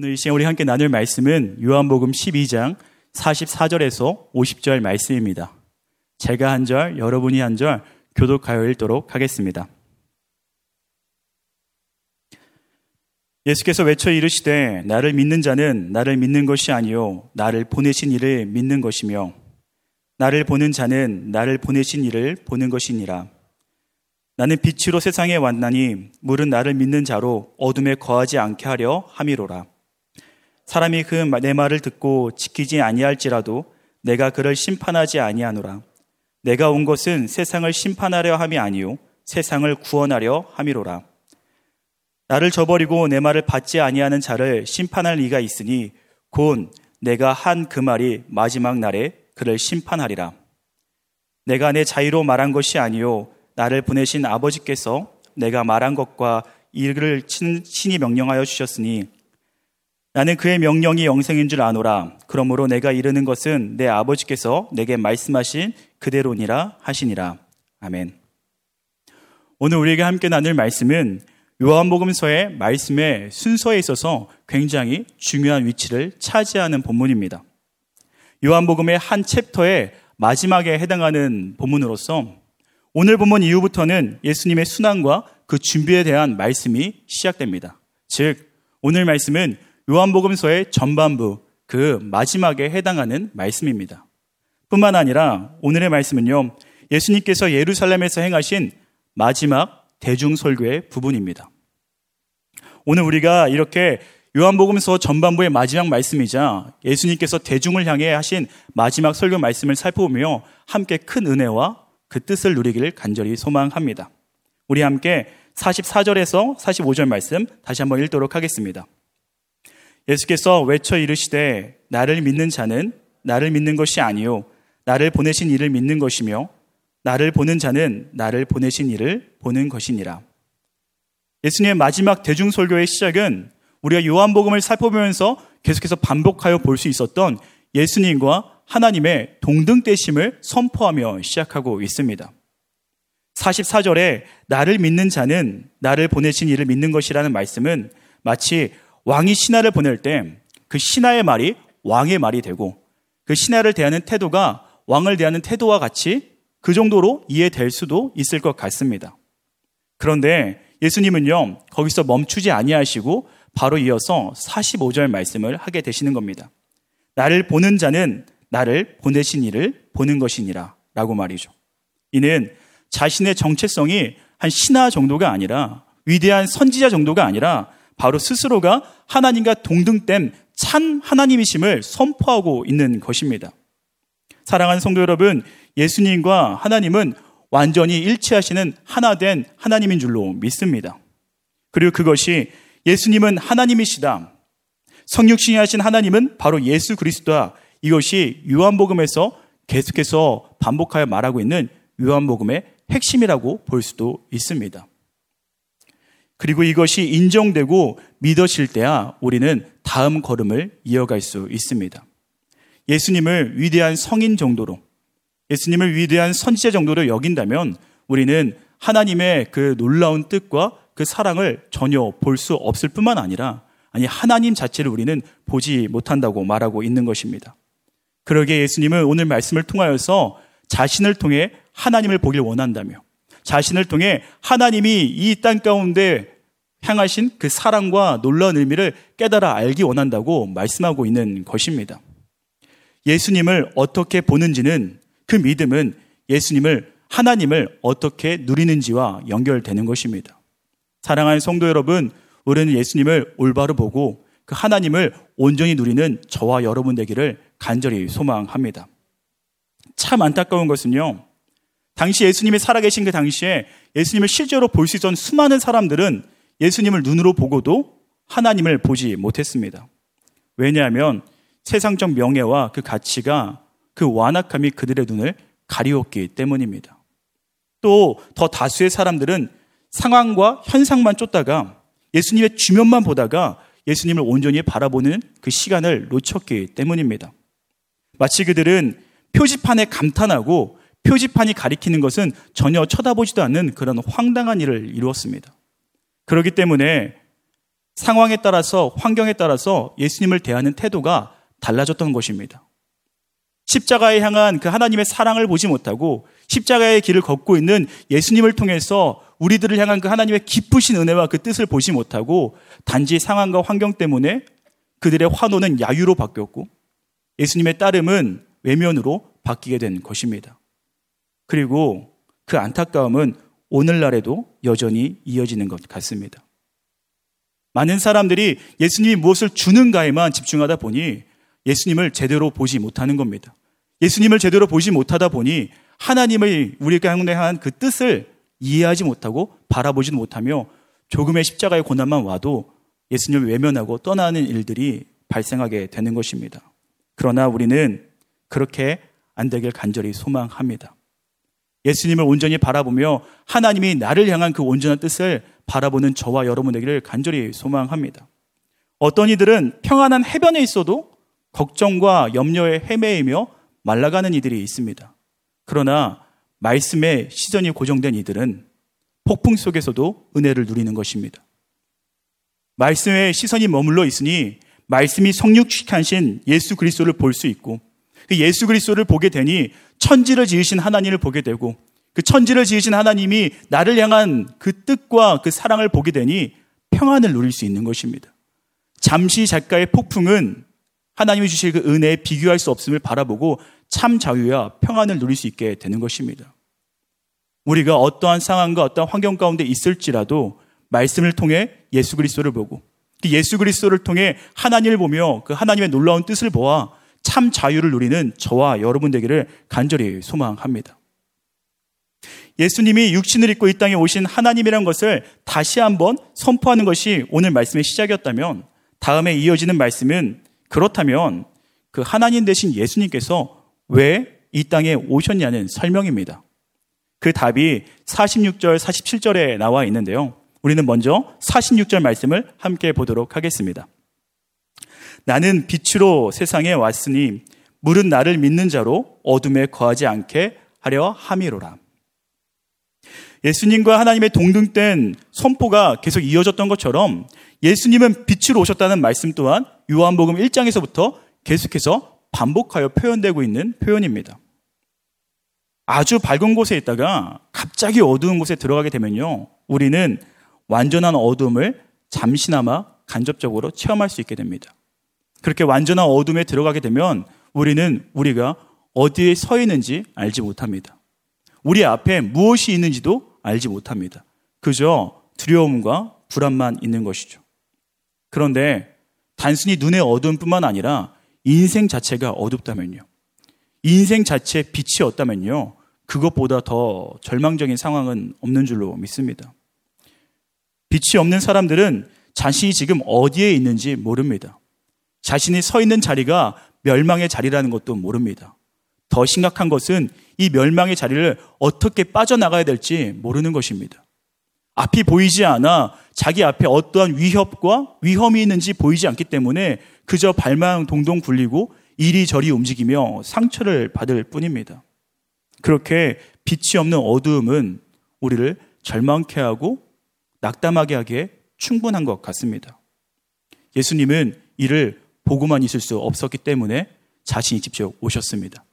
오늘 이 시간 우리 함께 나눌 말씀은 요한복음 12장 44절에서 50절 말씀입니다. 제가 한 절, 여러분이 한 절 교독하여 읽도록 하겠습니다. 예수께서 외쳐 이르시되 나를 믿는 자는 나를 믿는 것이 아니요 나를 보내신 이를 믿는 것이며 나를 보는 자는 나를 보내신 이를 보는 것이니라. 나는 빛으로 세상에 왔나니 물은 나를 믿는 자로 어둠에 거하지 않게 하려 함이로라. 사람이 그 내 말을 듣고 지키지 아니할지라도 내가 그를 심판하지 아니하노라. 내가 온 것은 세상을 심판하려 함이 아니요 세상을 구원하려 함이로라. 나를 저버리고 내 말을 받지 아니하는 자를 심판할 리가 있으니 곧 내가 한 그 말이 마지막 날에 그를 심판하리라. 내가 내 자유로 말한 것이 아니요 나를 보내신 아버지께서 내가 말한 것과 이를 친히 명령하여 주셨으니 나는 그의 명령이 영생인 줄 아노라. 그러므로 내가 이르는 것은 내 아버지께서 내게 말씀하신 그대로니라 하시니라. 아멘. 오늘 우리에게 함께 나눌 말씀은 요한복음서의 말씀의 순서에 있어서 굉장히 중요한 위치를 차지하는 본문입니다. 요한복음의 한 챕터의 마지막에 해당하는 본문으로서 오늘 본문 이후부터는 예수님의 순환과 그 준비에 대한 말씀이 시작됩니다. 즉, 오늘 말씀은 요한복음서의 전반부 그 마지막에 해당하는 말씀입니다. 뿐만 아니라 오늘의 말씀은요. 예수님께서 예루살렘에서 행하신 마지막 대중설교의 부분입니다. 오늘 우리가 이렇게 요한복음서 전반부의 마지막 말씀이자 예수님께서 대중을 향해 하신 마지막 설교 말씀을 살펴보며 함께 큰 은혜와 그 뜻을 누리기를 간절히 소망합니다. 우리 함께 44절에서 45절 말씀 다시 한번 읽도록 하겠습니다. 예수께서 외쳐 이르시되 나를 믿는 자는 나를 믿는 것이 아니요 나를 보내신 이를 믿는 것이며 나를 보는 자는 나를 보내신 이를 보는 것이니라. 예수님의 마지막 대중 설교의 시작은 우리가 요한복음을 살펴보면서 계속해서 반복하여 볼 수 있었던 예수님과 하나님의 동등되심을 선포하며 시작하고 있습니다. 44절에 나를 믿는 자는 나를 보내신 이를 믿는 것이라는 말씀은 마치 왕이 신하를 보낼 때 그 신하의 말이 왕의 말이 되고 그 신하를 대하는 태도가 왕을 대하는 태도와 같이 그 정도로 이해될 수도 있을 것 같습니다. 그런데 예수님은요, 거기서 멈추지 아니하시고 바로 이어서 45절 말씀을 하게 되시는 겁니다. 나를 보는 자는 나를 보내신 이를 보는 것이니라 라고 말이죠. 이는 자신의 정체성이 한 신하 정도가 아니라 위대한 선지자 정도가 아니라 바로 스스로가 하나님과 동등된 참 하나님이심을 선포하고 있는 것입니다. 사랑하는 성도 여러분, 예수님과 하나님은 완전히 일치하시는 하나된 하나님인 줄로 믿습니다. 그리고 그것이 예수님은 하나님이시다. 성육신이 하신 하나님은 바로 예수 그리스도다. 이것이 요한복음에서 계속해서 반복하여 말하고 있는 요한복음의 핵심이라고 볼 수도 있습니다. 그리고 이것이 인정되고 믿어질 때야 우리는 다음 걸음을 이어갈 수 있습니다. 예수님을 위대한 성인 정도로, 예수님을 위대한 선지자 정도로 여긴다면 우리는 하나님의 그 놀라운 뜻과 그 사랑을 전혀 볼 수 없을 뿐만 아니라 아니 하나님 자체를 우리는 보지 못한다고 말하고 있는 것입니다. 그러게 예수님은 오늘 말씀을 통하여서 자신을 통해 하나님을 보길 원한다며 자신을 통해 하나님이 이 땅 가운데 향하신 그 사랑과 놀라운 의미를 깨달아 알기 원한다고 말씀하고 있는 것입니다. 예수님을 어떻게 보는지는 그 믿음은 예수님을 하나님을 어떻게 누리는지와 연결되는 것입니다. 사랑하는 성도 여러분, 우리는 예수님을 올바로 보고 그 하나님을 온전히 누리는 저와 여러분 되기를 간절히 소망합니다. 참 안타까운 것은요. 당시 예수님이 살아계신 그 당시에 예수님을 실제로 볼 수 있던 수많은 사람들은 예수님을 눈으로 보고도 하나님을 보지 못했습니다. 왜냐하면 세상적 명예와 그 가치가 그 완악함이 그들의 눈을 가리웠기 때문입니다. 또 더 다수의 사람들은 상황과 현상만 쫓다가 예수님의 주면만 보다가 예수님을 온전히 바라보는 그 시간을 놓쳤기 때문입니다. 마치 그들은 표지판에 감탄하고 표지판이 가리키는 것은 전혀 쳐다보지도 않는 그런 황당한 일을 이루었습니다. 그렇기 때문에 상황에 따라서 환경에 따라서 예수님을 대하는 태도가 달라졌던 것입니다. 십자가에 향한 그 하나님의 사랑을 보지 못하고 십자가의 길을 걷고 있는 예수님을 통해서 우리들을 향한 그 하나님의 기쁘신 은혜와 그 뜻을 보지 못하고 단지 상황과 환경 때문에 그들의 환호는 야유로 바뀌었고 예수님의 따름은 외면으로 바뀌게 된 것입니다. 그리고 그 안타까움은 오늘날에도 여전히 이어지는 것 같습니다. 많은 사람들이 예수님이 무엇을 주는가에만 집중하다 보니 예수님을 제대로 보지 못하는 겁니다. 예수님을 제대로 보지 못하다 보니 하나님의 우리가 향한 그 뜻을 이해하지 못하고 바라보지 못하며 조금의 십자가의 고난만 와도 예수님을 외면하고 떠나는 일들이 발생하게 되는 것입니다. 그러나 우리는 그렇게 안 되길 간절히 소망합니다. 예수님을 온전히 바라보며 하나님이 나를 향한 그 온전한 뜻을 바라보는 저와 여러분 에게를 간절히 소망합니다. 어떤 이들은 평안한 해변에 있어도 걱정과 염려에 헤매이며 말라가는 이들이 있습니다. 그러나 말씀에 시선이 고정된 이들은 폭풍 속에서도 은혜를 누리는 것입니다. 말씀에 시선이 머물러 있으니 말씀이 성육하신 예수 그리스도를 볼 수 있고 그 예수 그리스도를 보게 되니 천지를 지으신 하나님을 보게 되고 그 천지를 지으신 하나님이 나를 향한 그 뜻과 그 사랑을 보게 되니 평안을 누릴 수 있는 것입니다. 잠시 작가의 폭풍은 하나님이 주실 그 은혜에 비교할 수 없음을 바라보고 참 자유와 평안을 누릴 수 있게 되는 것입니다. 우리가 어떠한 상황과 어떠한 환경 가운데 있을지라도 말씀을 통해 예수 그리스도를 보고 그 예수 그리스도를 통해 하나님을 보며 그 하나님의 놀라운 뜻을 보아 참 자유를 누리는 저와 여러분 되기를 간절히 소망합니다. 예수님이 육신을 입고 이 땅에 오신 하나님이란 것을 다시 한번 선포하는 것이 오늘 말씀의 시작이었다면 다음에 이어지는 말씀은 그렇다면 그 하나님 대신 예수님께서 왜 이 땅에 오셨냐는 설명입니다. 그 답이 46절, 47절에 나와 있는데요. 우리는 먼저 46절 말씀을 함께 보도록 하겠습니다. 나는 빛으로 세상에 왔으니 물은 나를 믿는 자로 어둠에 거하지 않게 하려 함이로라. 예수님과 하나님의 동등된 선포가 계속 이어졌던 것처럼 예수님은 빛으로 오셨다는 말씀 또한 요한복음 1장에서부터 계속해서 반복하여 표현되고 있는 표현입니다. 아주 밝은 곳에 있다가 갑자기 어두운 곳에 들어가게 되면요. 우리는 완전한 어둠을 잠시나마 간접적으로 체험할 수 있게 됩니다. 그렇게 완전한 어둠에 들어가게 되면 우리는 우리가 어디에 서 있는지 알지 못합니다. 우리 앞에 무엇이 있는지도 알지 못합니다. 그저 두려움과 불안만 있는 것이죠. 그런데 단순히 눈의 어둠뿐만 아니라 인생 자체가 어둡다면요. 인생 자체에 빛이 없다면요. 그것보다 더 절망적인 상황은 없는 줄로 믿습니다. 빛이 없는 사람들은 자신이 지금 어디에 있는지 모릅니다. 자신이 서 있는 자리가 멸망의 자리라는 것도 모릅니다. 더 심각한 것은 이 멸망의 자리를 어떻게 빠져나가야 될지 모르는 것입니다. 앞이 보이지 않아 자기 앞에 어떠한 위협과 위험이 있는지 보이지 않기 때문에 그저 발만 동동 굴리고 이리저리 움직이며 상처를 받을 뿐입니다. 그렇게 빛이 없는 어두움은 우리를 절망케 하고 낙담하게 하기에 충분한 것 같습니다. 예수님은 이를 보고만 있을 수 없었기 때문에 자신이 직접 오셨습니다.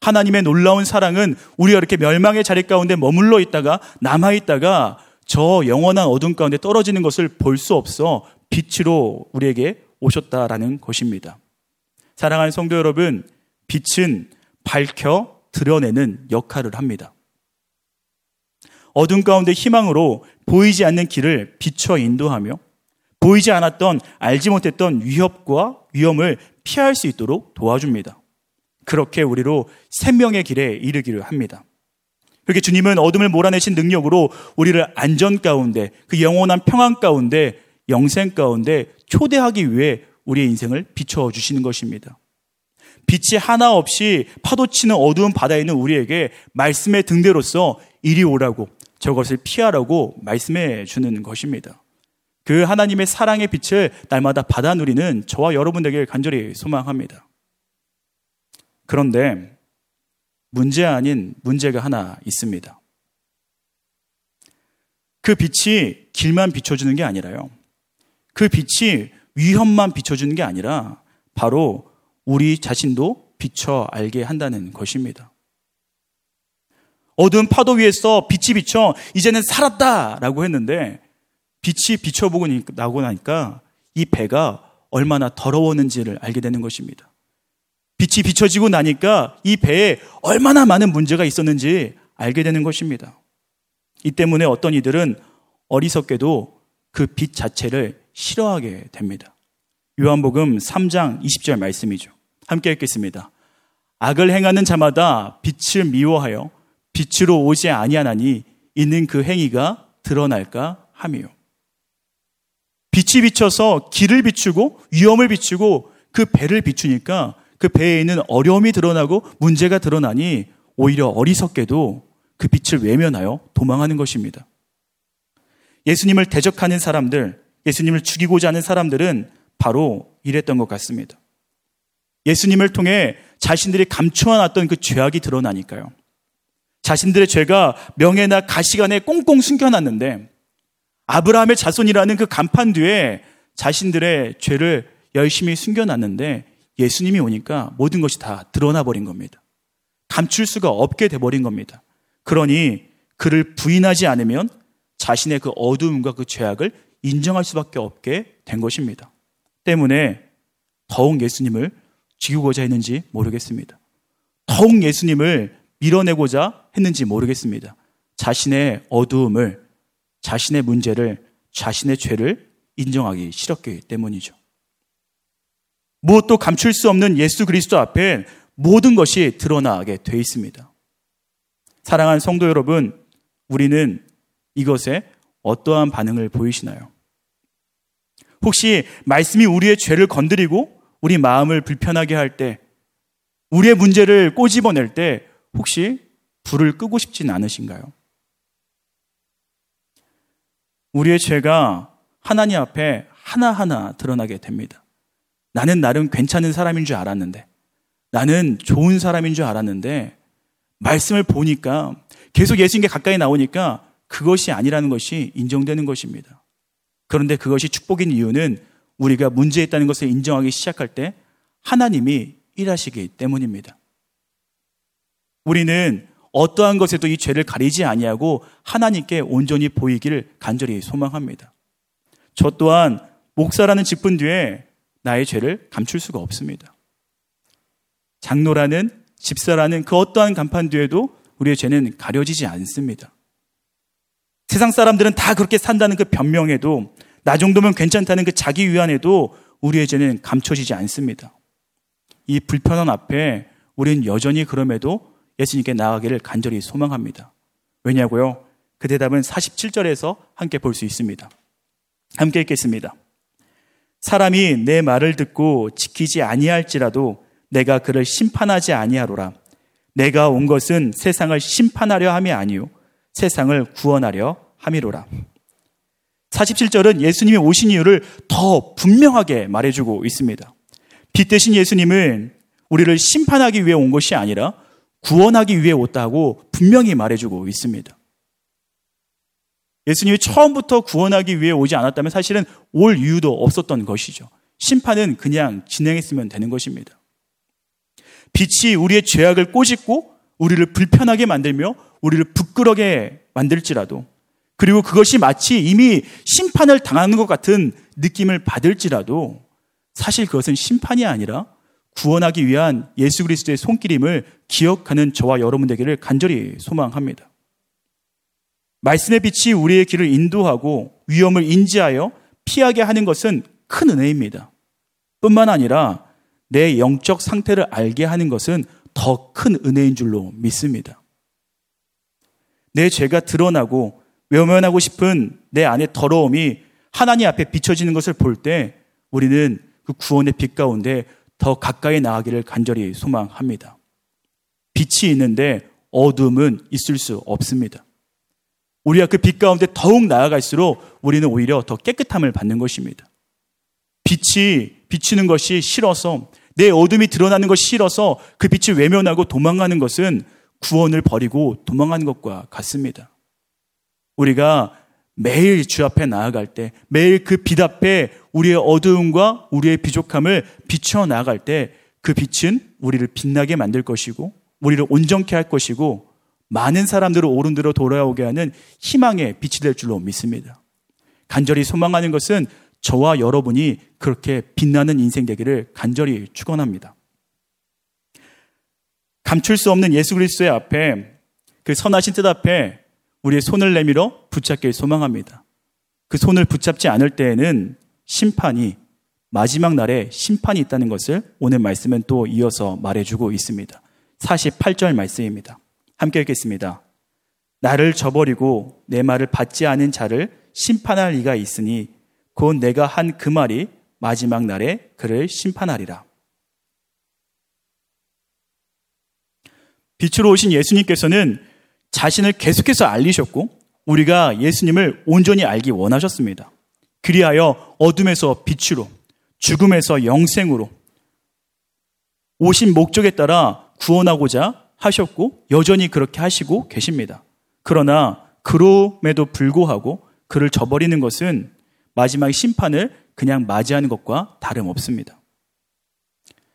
하나님의 놀라운 사랑은 우리가 이렇게 멸망의 자리 가운데 머물러 있다가 남아 있다가 저 영원한 어둠 가운데 떨어지는 것을 볼 수 없어 빛으로 우리에게 오셨다라는 것입니다. 사랑하는 성도 여러분, 빛은 밝혀 드러내는 역할을 합니다. 어둠 가운데 희망으로 보이지 않는 길을 비춰 인도하며 보이지 않았던 알지 못했던 위협과 위험을 피할 수 있도록 도와줍니다. 그렇게 우리로 생명의 길에 이르기를 합니다. 그렇게 주님은 어둠을 몰아내신 능력으로 우리를 안전 가운데 그 영원한 평안 가운데 영생 가운데 초대하기 위해 우리의 인생을 비춰 주시는 것입니다. 빛이 하나 없이 파도치는 어두운 바다에 있는 우리에게 말씀의 등대로서 이리 오라고 저것을 피하라고 말씀해 주는 것입니다. 그 하나님의 사랑의 빛을 날마다 받아 누리는 저와 여러분에게 간절히 소망합니다. 그런데 문제 아닌 문제가 하나 있습니다. 그 빛이 길만 비춰주는 게 아니라요. 그 빛이 위험만 비춰주는 게 아니라 바로 우리 자신도 비춰 알게 한다는 것입니다. 어두운 파도 위에서 빛이 비쳐 이제는 살았다 라고 했는데 빛이 비춰보고 나고 나니까 이 배가 얼마나 더러웠는지를 알게 되는 것입니다. 빛이 비춰지고 나니까 이 배에 얼마나 많은 문제가 있었는지 알게 되는 것입니다. 이 때문에 어떤 이들은 어리석게도 그 빛 자체를 싫어하게 됩니다. 요한복음 3장 20절 말씀이죠. 함께 읽겠습니다. 악을 행하는 자마다 빛을 미워하여 빛으로 오지 아니하나니 있는 그 행위가 드러날까 하며 빛이 비쳐서 길을 비추고 위험을 비추고 그 배를 비추니까 그 배에 있는 어려움이 드러나고 문제가 드러나니 오히려 어리석게도 그 빛을 외면하여 도망하는 것입니다. 예수님을 대적하는 사람들, 예수님을 죽이고자 하는 사람들은 바로 이랬던 것 같습니다. 예수님을 통해 자신들이 감추어놨던 그 죄악이 드러나니까요. 자신들의 죄가 명예나 가시관에 꽁꽁 숨겨놨는데 아브라함의 자손이라는 그 간판 뒤에 자신들의 죄를 열심히 숨겨놨는데 예수님이 오니까 모든 것이 다 드러나 버린 겁니다. 감출 수가 없게 돼 버린 겁니다. 그러니 그를 부인하지 않으면 자신의 그 어두움과 그 죄악을 인정할 수밖에 없게 된 것입니다. 때문에 더욱 예수님을 죽이고자 했는지 모르겠습니다. 더욱 예수님을 밀어내고자 했는지 모르겠습니다. 자신의 어두움을, 자신의 문제를, 자신의 죄를 인정하기 싫었기 때문이죠. 무엇도 감출 수 없는 예수 그리스도 앞에 모든 것이 드러나게 돼 있습니다. 사랑하는 성도 여러분, 우리는 이것에 어떠한 반응을 보이시나요? 혹시 말씀이 우리의 죄를 건드리고 우리 마음을 불편하게 할 때, 우리의 문제를 꼬집어낼 때 혹시 불을 끄고 싶진 않으신가요? 우리의 죄가 하나님 앞에 하나하나 드러나게 됩니다. 나는 나름 괜찮은 사람인 줄 알았는데, 나는 좋은 사람인 줄 알았는데, 말씀을 보니까 계속 예수님께 가까이 나오니까 그것이 아니라는 것이 인정되는 것입니다. 그런데 그것이 축복인 이유는 우리가 문제 있다는 것을 인정하기 시작할 때 하나님이 일하시기 때문입니다. 우리는 어떠한 것에도 이 죄를 가리지 아니하고 하나님께 온전히 보이기를 간절히 소망합니다. 저 또한 목사라는 직분 뒤에 나의 죄를 감출 수가 없습니다. 장로라는 집사라는 그 어떠한 간판 뒤에도 우리의 죄는 가려지지 않습니다. 세상 사람들은 다 그렇게 산다는 그 변명에도 나 정도면 괜찮다는 그 자기 위안에도 우리의 죄는 감춰지지 않습니다. 이 불편한 앞에 우리는 여전히 그럼에도 예수님께 나아가기를 간절히 소망합니다. 왜냐고요? 그 대답은 47절에서 함께 볼 수 있습니다. 함께 읽겠습니다. 사람이 내 말을 듣고 지키지 아니할지라도 내가 그를 심판하지 아니하로라. 내가 온 것은 세상을 심판하려 함이 아니요 세상을 구원하려 함이로라. 47절은 예수님이 오신 이유를 더 분명하게 말해주고 있습니다. 빛 대신 예수님은 우리를 심판하기 위해 온 것이 아니라 구원하기 위해 왔다고 분명히 말해주고 있습니다. 예수님이 처음부터 구원하기 위해 오지 않았다면 사실은 올 이유도 없었던 것이죠. 심판은 그냥 진행했으면 되는 것입니다. 빛이 우리의 죄악을 꼬집고 우리를 불편하게 만들며 우리를 부끄러게 만들지라도 그리고 그것이 마치 이미 심판을 당하는 것 같은 느낌을 받을지라도 사실 그것은 심판이 아니라 구원하기 위한 예수 그리스도의 손길임을 기억하는 저와 여러분 되기를 간절히 소망합니다. 말씀의 빛이 우리의 길을 인도하고 위험을 인지하여 피하게 하는 것은 큰 은혜입니다. 뿐만 아니라 내 영적 상태를 알게 하는 것은 더 큰 은혜인 줄로 믿습니다. 내 죄가 드러나고 외면하고 싶은 내 안의 더러움이 하나님 앞에 비춰지는 것을 볼 때 우리는 그 구원의 빛 가운데 더 가까이 나가기를 간절히 소망합니다. 빛이 있는데 어둠은 있을 수 없습니다. 우리가 그 빛 가운데 더욱 나아갈수록 우리는 오히려 더 깨끗함을 받는 것입니다. 빛이 비치는 것이 싫어서 내 어둠이 드러나는 것이 싫어서 그 빛을 외면하고 도망가는 것은 구원을 버리고 도망가는 것과 같습니다. 우리가 매일 주 앞에 나아갈 때, 매일 그 빛 앞에 우리의 어두움과 우리의 비족함을 비춰 나갈 때 그 빛은 우리를 빛나게 만들 것이고 우리를 온전케 할 것이고 많은 사람들을 오른대로 돌아오게 하는 희망의 빛이 될 줄로 믿습니다. 간절히 소망하는 것은 저와 여러분이 그렇게 빛나는 인생 되기를 간절히 축원합니다. 감출 수 없는 예수 그리스도의 앞에 그 선하신 뜻 앞에 우리의 손을 내밀어 붙잡길 소망합니다. 그 손을 붙잡지 않을 때에는 심판이 마지막 날에 심판이 있다는 것을 오늘 말씀은 또 이어서 말해주고 있습니다. 48절 말씀입니다. 함께 읽겠습니다. 나를 저버리고 내 말을 받지 않은 자를 심판할 이가 있으니 곧 내가 한 그 말이 마지막 날에 그를 심판하리라. 빛으로 오신 예수님께서는 자신을 계속해서 알리셨고 우리가 예수님을 온전히 알기 원하셨습니다. 그리하여 어둠에서 빛으로 죽음에서 영생으로 오신 목적에 따라 구원하고자 하셨고 여전히 그렇게 하시고 계십니다. 그러나 그럼에도 불구하고 그를 저버리는 것은 마지막 심판을 그냥 맞이하는 것과 다름없습니다.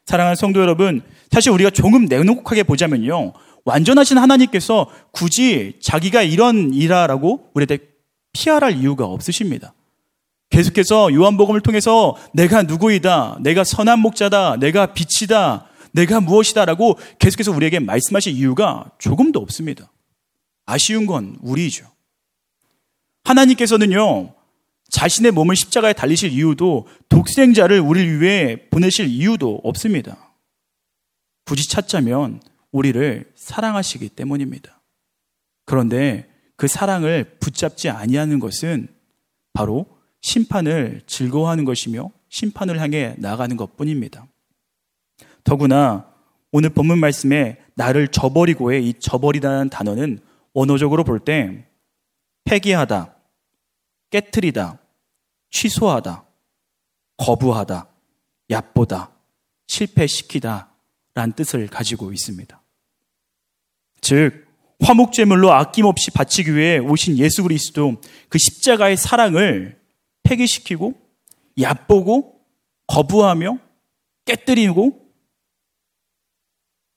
사랑하는 성도 여러분, 사실 우리가 조금 내놓고하게 보자면요. 완전하신 하나님께서 굳이 자기가 이런 이라라고 우리한테 피할할 이유가 없으십니다. 계속해서 요한복음을 통해서 내가 누구이다, 내가 선한 목자다, 내가 빛이다, 내가 무엇이다라고 계속해서 우리에게 말씀하실 이유가 조금도 없습니다. 아쉬운 건 우리죠. 하나님께서는요, 자신의 몸을 십자가에 달리실 이유도 독생자를 우리를 위해 보내실 이유도 없습니다. 굳이 찾자면 우리를 사랑하시기 때문입니다. 그런데 그 사랑을 붙잡지 아니하는 것은 바로 심판을 즐거워하는 것이며 심판을 향해 나가는 것 뿐입니다. 더구나 오늘 본문 말씀에 나를 저버리고의 이 저버리다는 단어는 원어적으로 볼 때 폐기하다, 깨뜨리다, 취소하다, 거부하다, 얕보다, 실패시키다 라는 뜻을 가지고 있습니다. 즉, 화목제물로 아낌없이 바치기 위해 오신 예수 그리스도 그 십자가의 사랑을 폐기시키고 얕보고 거부하며 깨뜨리고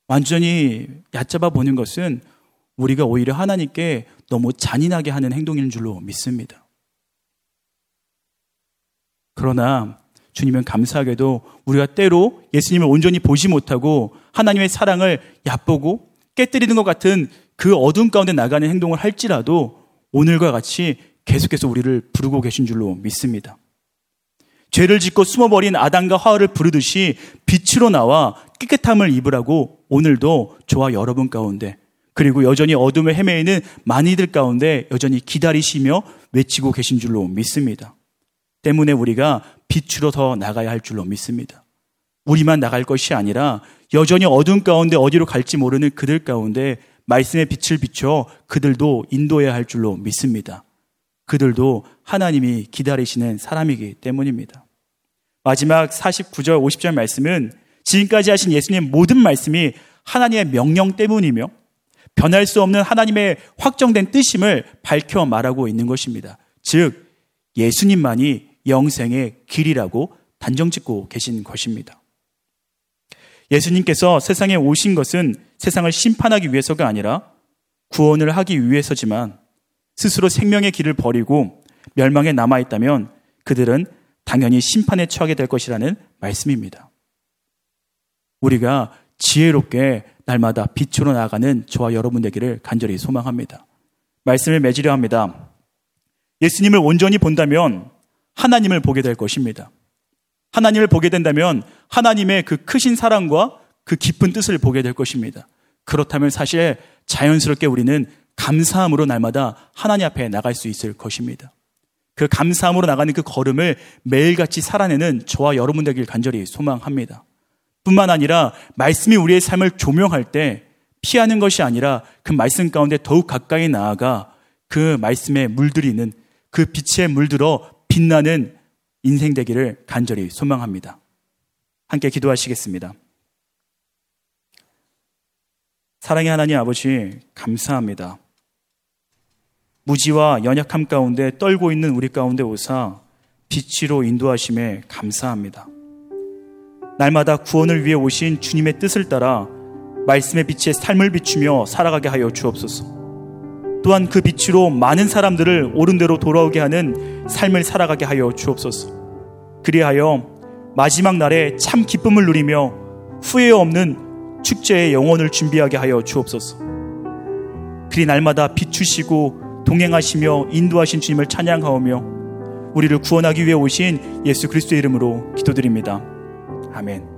완전히 얕잡아 보는 것은 우리가 오히려 하나님께 너무 잔인하게 하는 행동인 줄로 믿습니다. 그러나 주님은 감사하게도 우리가 때로 예수님을 온전히 보지 못하고 하나님의 사랑을 얕보고 깨뜨리는 것 같은 그 어둠 가운데 나가는 행동을 할지라도 오늘과 같이 계속해서 우리를 부르고 계신 줄로 믿습니다. 죄를 짓고 숨어버린 아담과 하와를 부르듯이 빛으로 나와 깨끗함을 입으라고 오늘도 저와 여러분 가운데 그리고 여전히 어둠에 헤매이는 많이들 가운데 여전히 기다리시며 외치고 계신 줄로 믿습니다. 때문에 우리가 빛으로 더 나가야 할 줄로 믿습니다. 우리만 나갈 것이 아니라 여전히 어둠 가운데 어디로 갈지 모르는 그들 가운데 말씀의 빛을 비춰 그들도 인도해야 할 줄로 믿습니다. 그들도 하나님이 기다리시는 사람이기 때문입니다. 마지막 49절, 50절 말씀은 지금까지 하신 예수님 모든 말씀이 하나님의 명령 때문이며 변할 수 없는 하나님의 확정된 뜻임을 밝혀 말하고 있는 것입니다. 즉, 예수님만이 영생의 길이라고 단정 짓고 계신 것입니다. 예수님께서 세상에 오신 것은 세상을 심판하기 위해서가 아니라 구원을 하기 위해서지만 스스로 생명의 길을 버리고 멸망에 남아있다면 그들은 당연히 심판에 처하게 될 것이라는 말씀입니다. 우리가 지혜롭게 날마다 빛으로 나아가는 저와 여러분 되기를 간절히 소망합니다. 말씀을 맺으려 합니다. 예수님을 온전히 본다면 하나님을 보게 될 것입니다. 하나님을 보게 된다면 하나님의 그 크신 사랑과 그 깊은 뜻을 보게 될 것입니다. 그렇다면 사실 자연스럽게 우리는 감사함으로 날마다 하나님 앞에 나갈 수 있을 것입니다. 그 감사함으로 나가는 그 걸음을 매일같이 살아내는 저와 여러분 되길 간절히 소망합니다. 뿐만 아니라 말씀이 우리의 삶을 조명할 때 피하는 것이 아니라 그 말씀 가운데 더욱 가까이 나아가 그 말씀에 물들이는 그 빛에 물들어 빛나는 인생 되기를 간절히 소망합니다. 함께 기도하시겠습니다. 사랑의 하나님 아버지, 감사합니다. 무지와 연약함 가운데 떨고 있는 우리 가운데 오사 빛으로 인도하심에 감사합니다. 날마다 구원을 위해 오신 주님의 뜻을 따라 말씀의 빛에 삶을 비추며 살아가게 하여 주옵소서. 또한 그 빛으로 많은 사람들을 옳은 대로 돌아오게 하는 삶을 살아가게 하여 주옵소서. 그리하여 마지막 날에 참 기쁨을 누리며 후회 없는 축제의 영혼을 준비하게 하여 주옵소서. 그리 날마다 비추시고 동행하시며 인도하신 주님을 찬양하오며 우리를 구원하기 위해 오신 예수 그리스도의 이름으로 기도드립니다. 아멘.